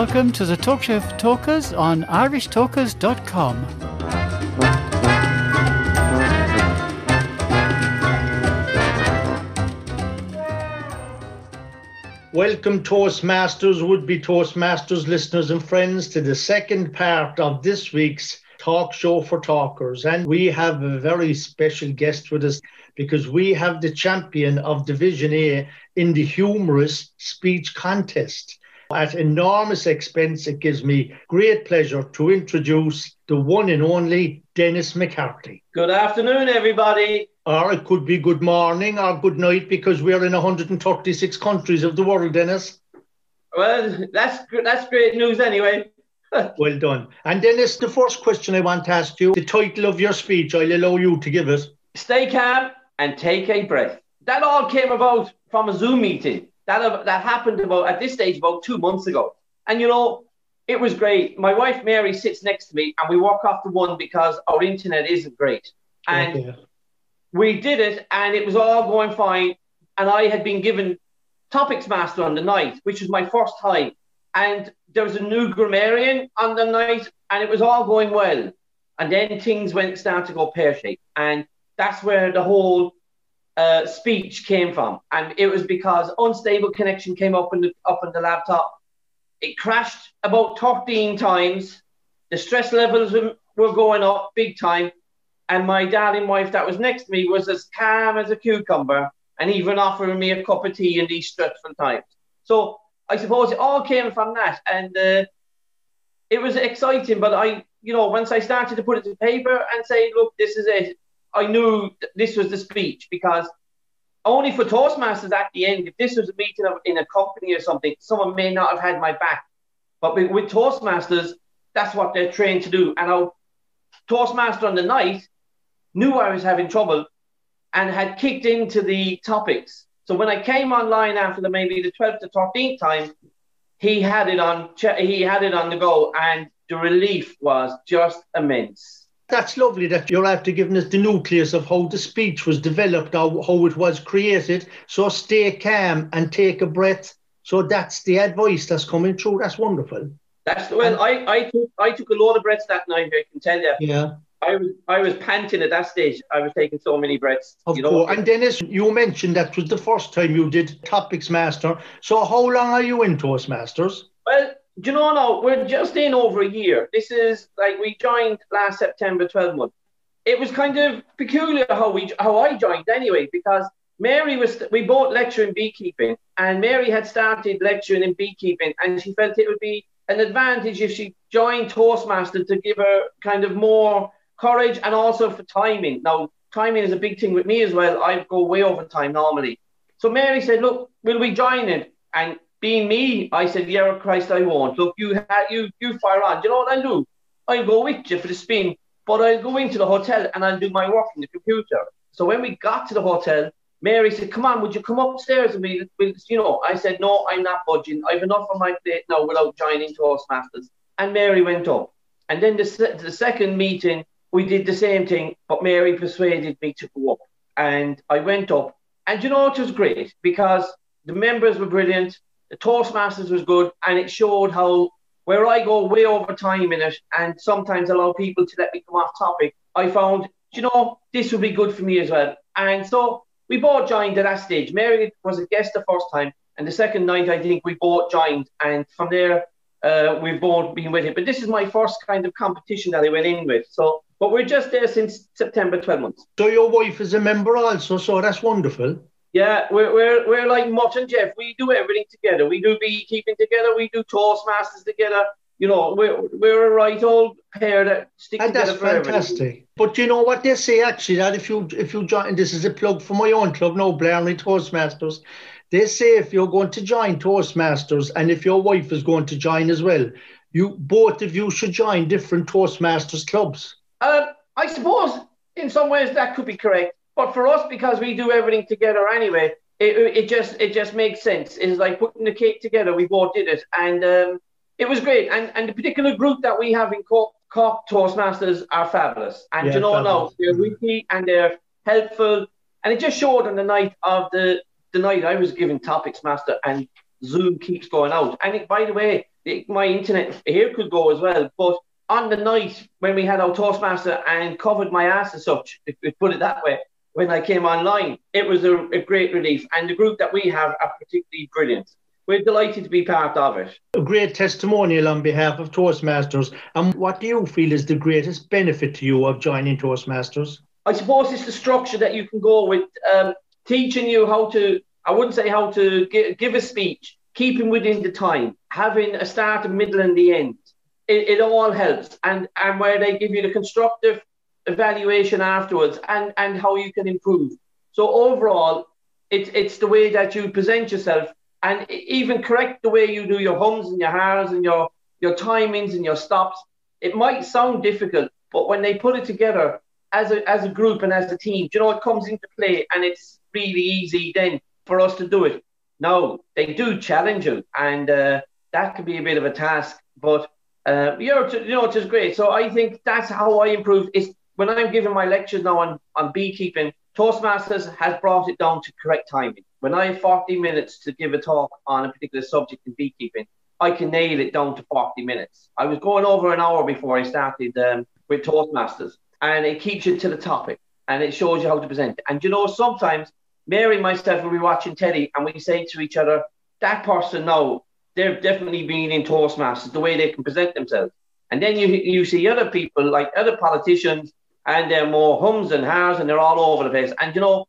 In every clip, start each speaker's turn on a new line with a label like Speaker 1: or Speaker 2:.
Speaker 1: Welcome to the Talk Show for Talkers on irishtalkers.com.
Speaker 2: Welcome, Toastmasters, would be Toastmasters listeners and friends, to the second part of this week's Talk Show for Talkers. And we have a very special guest with us because we have the champion of Division A in the humorous speech contest. At enormous expense, it gives me great pleasure to introduce the one and only Dennis McCarthy.
Speaker 3: Good afternoon, everybody.
Speaker 2: Or it could be good morning or good night because we're in 136 countries of the world, Dennis.
Speaker 3: Well, that's that's great news anyway.
Speaker 2: well done. And Dennis, the first question I want to ask you, the title of your speech, I'll allow you to give it.
Speaker 3: Stay calm and take a breath. That all came about from a Zoom meeting that uh, that happened about at this stage about two months ago. And you know, it was great. My wife Mary sits next to me, and we walk off the one because our internet isn't great. And we did it, and it was all going fine. And I had been given topics master on the night, which was my first time. And there was a new grammarian on the night, and it was all going well. And then things went start to go pear shaped, and that's where the whole uh, speech came from, and it was because unstable connection came up in the up in the laptop. It crashed about 13 times. The stress levels were going up big time, and my darling wife that was next to me was as calm as a cucumber, and even offering me a cup of tea in these stressful times. So I suppose it all came from that, and uh, it was exciting. But I, you know, once I started to put it to paper and say, look, this is it, I knew this was the speech because only for Toastmasters at the end, if this was a meeting of, in a company or something, someone may not have had my back. But with, Toastmasters, that's what they're trained to do. And our Toastmaster on the night knew I was having trouble and had kicked into the topics. So when I came online after the maybe the 12th to 13th time, he had it on he had it on the go, and the relief was just immense.
Speaker 2: That's lovely that you're after giving us the nucleus of how the speech was developed, how, how it was created. So stay calm and take a breath. So that's the advice that's coming through. That's wonderful.
Speaker 3: That's well, I, I took I took a lot of breaths that night. I can tell you.
Speaker 2: Yeah.
Speaker 3: I was I was panting at that stage. I was taking so many breaths.
Speaker 2: Of you know? course. And Dennis, you mentioned that was the first time you did Topics Master. So how long are you in Toastmasters?
Speaker 3: Well, do you know now we're just in over a year. This is like we joined last September, 12 months. It was kind of peculiar how we how I joined anyway, because Mary was we both lecture in beekeeping, and Mary had started lecturing in beekeeping, and she felt it would be an advantage if she joined Toastmaster to give her kind of more courage and also for timing. Now, timing is a big thing with me as well. I go way over time normally. So Mary said, "Look, will we join it?" And being me, I said, yeah, Christ, I won't. Look, you ha- you you fire on. Do you know what I'll do? I'll go with you for the spin, but I'll go into the hotel and I'll do my work in the computer. So when we got to the hotel, Mary said, "Come on, would you come upstairs and we, we you know?" I said, "No, I'm not budging. I've enough on my plate now without joining Toastmasters." And Mary went up. And then the, the second meeting, we did the same thing, but Mary persuaded me to go up, and I went up. And you know, it was great because the members were brilliant the Toastmasters was good, and it showed how where I go way over time in it, and sometimes allow people to let me come off topic. I found, you know, this would be good for me as well, and so we both joined at that stage. Mary was a guest the first time, and the second night I think we both joined, and from there uh, we've both been with it. But this is my first kind of competition that I went in with, so. But we're just there since September 12 months.
Speaker 2: So your wife is a member also, so that's wonderful.
Speaker 3: Yeah, we're, we're, we're like Mutt and Jeff. We do everything together. We do beekeeping together. We do Toastmasters together. You know, we're, we're a right old pair that stick and together.
Speaker 2: That's fantastic. Everything. But you know what they say actually that if you if you join, this is a plug for my own club, no Blarney Toastmasters. They say if you're going to join Toastmasters and if your wife is going to join as well, you both of you should join different Toastmasters clubs.
Speaker 3: Um, I suppose in some ways that could be correct. But for us, because we do everything together anyway, it, it just it just makes sense. It's like putting the cake together. We both did it, and um, it was great. And and the particular group that we have in Cork, Cork Toastmasters are fabulous. And yeah, you know now they're witty and they're helpful. And it just showed on the night of the the night I was giving topics master, and Zoom keeps going out. And it, by the way, my internet here could go as well. But on the night when we had our Toastmaster and covered my ass as such, if we put it that way, when I came online, it was a, a great relief. And the group that we have are particularly brilliant. We're delighted to be part of it.
Speaker 2: A great testimonial on behalf of Toastmasters. And what do you feel is the greatest benefit to you of joining Toastmasters?
Speaker 3: I suppose it's the structure that you can go with, um, teaching you how to, I wouldn't say how to give, give a speech, keeping within the time, having a start, a middle, and the end. It, it all helps. And, and where they give you the constructive evaluation afterwards and, and how you can improve. So overall, it's, it's the way that you present yourself and even correct the way you do your hums and your hars and your, your timings and your stops. It might sound difficult, but when they put it together as a, as a group and as a team, you know, it comes into play and it's really easy then for us to do it. No, they do challenge you, and uh, that can be a bit of a task, but uh, you know, you know, it is great. So I think that's how I improve. Is when I'm giving my lectures now on, on beekeeping, Toastmasters has brought it down to correct timing. When I have 40 minutes to give a talk on a particular subject in beekeeping, I can nail it down to 40 minutes. I was going over an hour before I started um, with Toastmasters, and it keeps you to the topic and it shows you how to present it. And you know, sometimes Mary and myself will be watching Teddy and we say to each other, that person now, they've definitely been in Toastmasters, the way they can present themselves. And then you, you see other people, like other politicians, and they're more hums and hars and they're all over the place. And you know,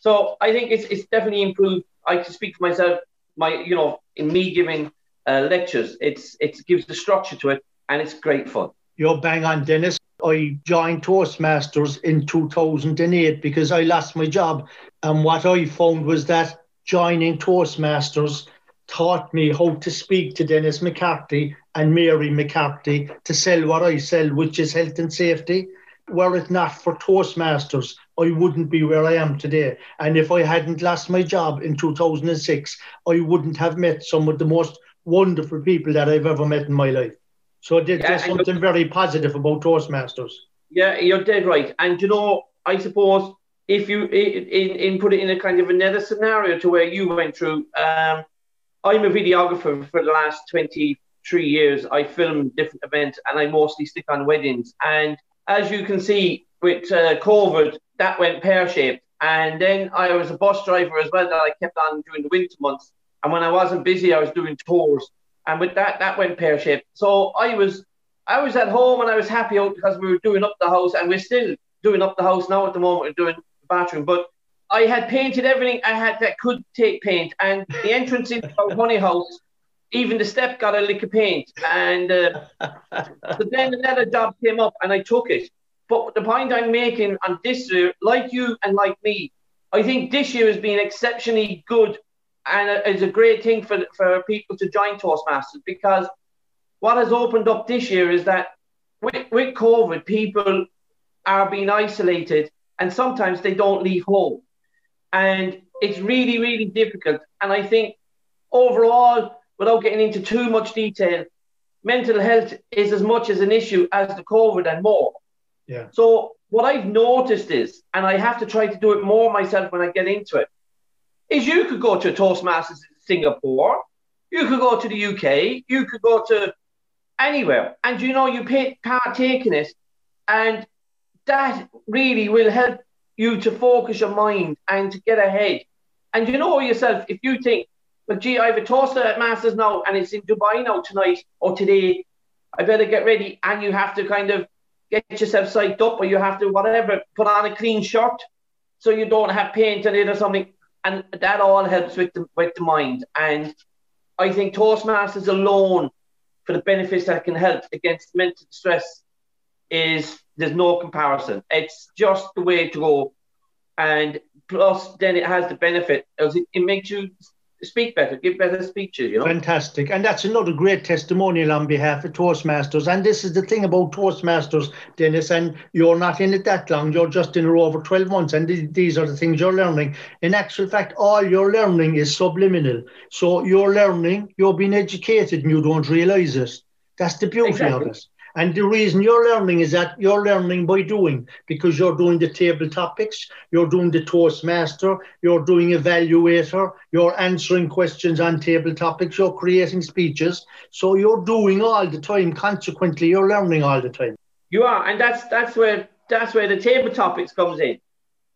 Speaker 3: so I think it's it's definitely improved. I can speak for myself. My you know, in me giving uh, lectures, it's it gives the structure to it, and it's great fun.
Speaker 2: You're bang on, Dennis. I joined Toastmasters in 2008 because I lost my job, and what I found was that joining Toastmasters taught me how to speak to Dennis McCarthy and Mary McCarthy to sell what I sell, which is health and safety were it not for Toastmasters, I wouldn't be where I am today. And if I hadn't lost my job in 2006, I wouldn't have met some of the most wonderful people that I've ever met in my life. So there's yeah, something very positive about Toastmasters.
Speaker 3: Yeah, you're dead right. And you know, I suppose if you in, in put it in a kind of another scenario to where you went through, um, I'm a videographer for the last 23 years. I film different events and I mostly stick on weddings. And as you can see with uh, COVID, that went pear shaped. And then I was a bus driver as well that I kept on during the winter months. And when I wasn't busy, I was doing tours. And with that, that went pear shaped. So I was, I was at home and I was happy out because we were doing up the house, and we're still doing up the house now at the moment. We're doing the bathroom, but I had painted everything I had that could take paint, and the entrance into our honey house even the step got a lick of paint. And uh, so then another job came up and I took it. But the point I'm making on this year, like you and like me, I think this year has been exceptionally good and it's a great thing for, for people to join Toastmasters because what has opened up this year is that with, with COVID, people are being isolated and sometimes they don't leave home. And it's really, really difficult. And I think overall, without getting into too much detail, mental health is as much as an issue as the COVID and more.
Speaker 2: Yeah.
Speaker 3: So what I've noticed is, and I have to try to do it more myself when I get into it, is you could go to Toastmasters in Singapore, you could go to the UK, you could go to anywhere, and you know you pay, partake in it, and that really will help you to focus your mind and to get ahead. And you know yourself, if you think but gee, I have a toaster at Masters now, and it's in Dubai now tonight or today. I better get ready, and you have to kind of get yourself psyched up, or you have to whatever, put on a clean shirt so you don't have paint on it or something, and that all helps with the with the mind. And I think Toastmasters alone, for the benefits that can help against mental stress, is there's no comparison. It's just the way to go, and plus then it has the benefit it makes you speak better, give better speeches, you know.
Speaker 2: Fantastic. And that's another great testimonial on behalf of Toastmasters. And this is the thing about Toastmasters, Dennis, and you're not in it that long, you're just in it over 12 months, and th- these are the things you're learning. In actual fact, all you're learning is subliminal. So you're learning, you're being educated, and you don't realize it. That's the beauty exactly. of it. And the reason you're learning is that you're learning by doing because you're doing the table topics, you're doing the Toastmaster, you're doing evaluator, you're answering questions on table topics, you're creating speeches. So you're doing all the time. Consequently, you're learning all the time.
Speaker 3: You are, and that's that's where that's where the table topics comes in.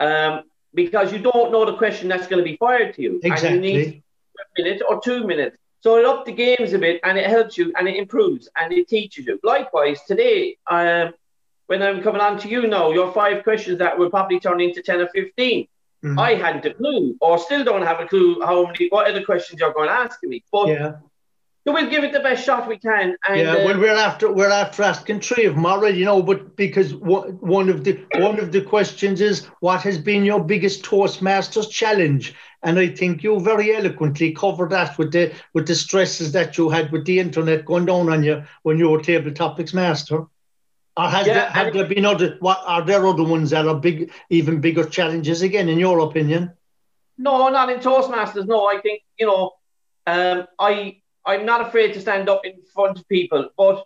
Speaker 3: Um, because you don't know the question that's going to be fired to you.
Speaker 2: Exactly.
Speaker 3: And you need a minute or two minutes. So it up the games a bit and it helps you and it improves and it teaches you. Likewise, today, um, when I'm coming on to you now, your five questions that will probably turn into 10 or 15. Mm-hmm. I hadn't a clue or still don't have a clue how many, what other questions you're going to ask me. But yeah. So we'll give it the best shot we can. And,
Speaker 2: yeah, well, uh, we're after we're after asking three of them already, you know. But because one of the one of the questions is what has been your biggest Toastmasters challenge, and I think you very eloquently covered that with the with the stresses that you had with the internet going down on you when you were table topics master. Or has yeah, there, have there been other? What are there other ones that are big, even bigger challenges again, in your opinion?
Speaker 3: No, not in Toastmasters. No, I think you know, um, I I'm not afraid to stand up in front of people. But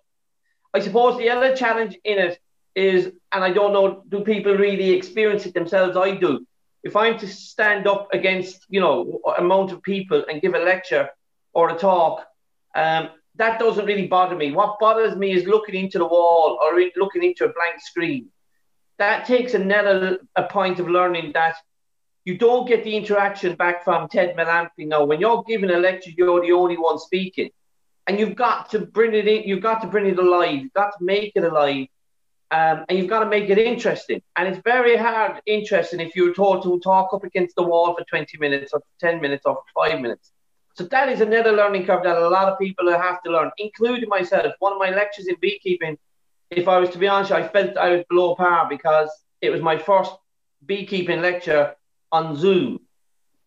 Speaker 3: I suppose the other challenge in it is, and I don't know, do people really experience it themselves? I do. If I'm to stand up against, you know, amount of people and give a lecture or a talk, um, that doesn't really bother me. What bothers me is looking into the wall or looking into a blank screen. That takes another a point of learning that you don't get the interaction back from Ted Malampy now. When you're giving a lecture, you're the only one speaking. And you've got to bring it in, you've got to bring it alive, you've got to make it alive. Um, and you've got to make it interesting. And it's very hard interesting if you're told to talk up against the wall for 20 minutes or 10 minutes or five minutes. So that is another learning curve that a lot of people have to learn, including myself. One of my lectures in beekeeping, if I was to be honest, I felt I was below par because it was my first beekeeping lecture on Zoom,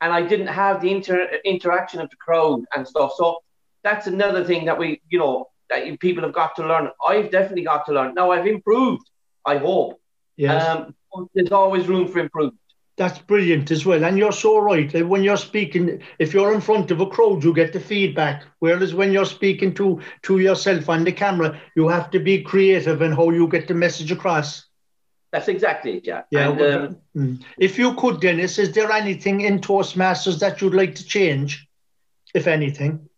Speaker 3: and I didn't have the inter- interaction of the crowd and stuff. So that's another thing that we, you know, that people have got to learn. I've definitely got to learn. Now I've improved. I hope.
Speaker 2: Yes. Um,
Speaker 3: there's always room for improvement.
Speaker 2: That's brilliant as well. And you're so right. When you're speaking, if you're in front of a crowd, you get the feedback. Whereas when you're speaking to, to yourself on the camera, you have to be creative in how you get the message across.
Speaker 3: That's exactly it, yeah.
Speaker 2: Yeah. And, um, hmm. if you could, Dennis, is there anything in Toastmasters that you'd like to change, if anything?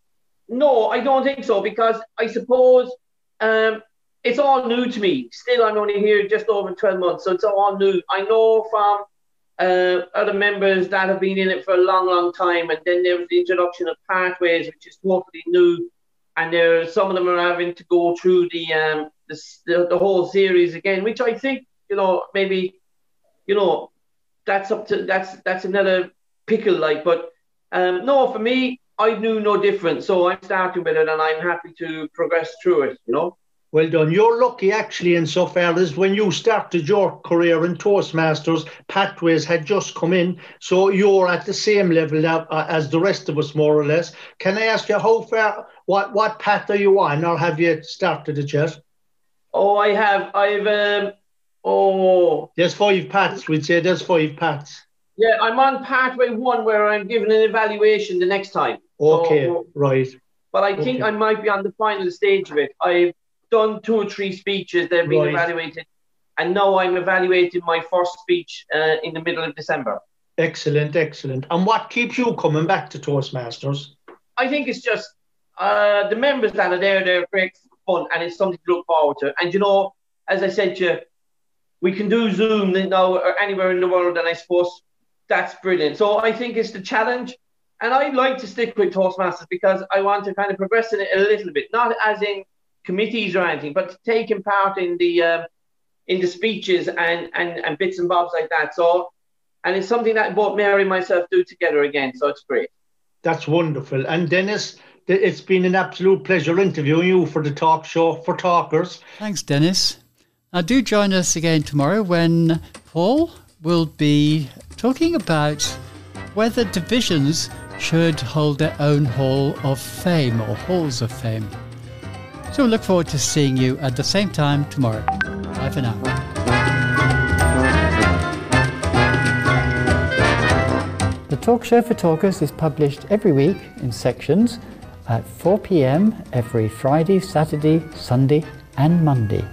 Speaker 3: No, I don't think so because I suppose um, it's all new to me. Still, I'm only here just over 12 months, so it's all new. I know from uh, other members that have been in it for a long, long time, and then there was the introduction of pathways, which is totally new, and there some of them are having to go through the um, the, the, the whole series again, which I think you know, maybe, you know, that's up to that's that's another pickle. Like, but um, no, for me, I knew no different. So I'm starting with it, and I'm happy to progress through it. You know.
Speaker 2: Well done. You're lucky, actually, insofar as when you started your career in Toastmasters, Pathways had just come in. So you're at the same level now, uh, as the rest of us, more or less. Can I ask you how far, what, what path are you on, or have you started it yet?
Speaker 3: Oh, I have. I've um, Oh.
Speaker 2: There's five paths, we'd say there's five paths.
Speaker 3: Yeah, I'm on pathway one where I'm given an evaluation the next time.
Speaker 2: Okay, so, right.
Speaker 3: But I think okay. I might be on the final stage of it. I've done two or three speeches, they've been right. evaluated. And now I'm evaluating my first speech uh, in the middle of December.
Speaker 2: Excellent, excellent. And what keeps you coming back to Toastmasters?
Speaker 3: I think it's just uh, the members that are there, they're great fun and it's something to look forward to. And you know, as I said to you, we can do Zoom now or anywhere in the world, and I suppose that's brilliant. So I think it's the challenge, and I'd like to stick with Toastmasters because I want to kind of progress in it a little bit, not as in committees or anything, but taking part in the um, in the speeches and, and and bits and bobs like that. So, and it's something that both Mary and myself do together again. So it's great.
Speaker 2: That's wonderful. And Dennis, it's been an absolute pleasure interviewing you for the talk show for talkers.
Speaker 1: Thanks, Dennis. Now, do join us again tomorrow when Paul will be talking about whether divisions should hold their own Hall of Fame or Halls of Fame. So we look forward to seeing you at the same time tomorrow. Bye for now. The Talk Show for Talkers is published every week in sections at 4 pm every Friday, Saturday, Sunday, and Monday.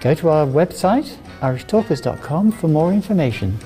Speaker 1: Go to our website, irishtalkers.com, for more information.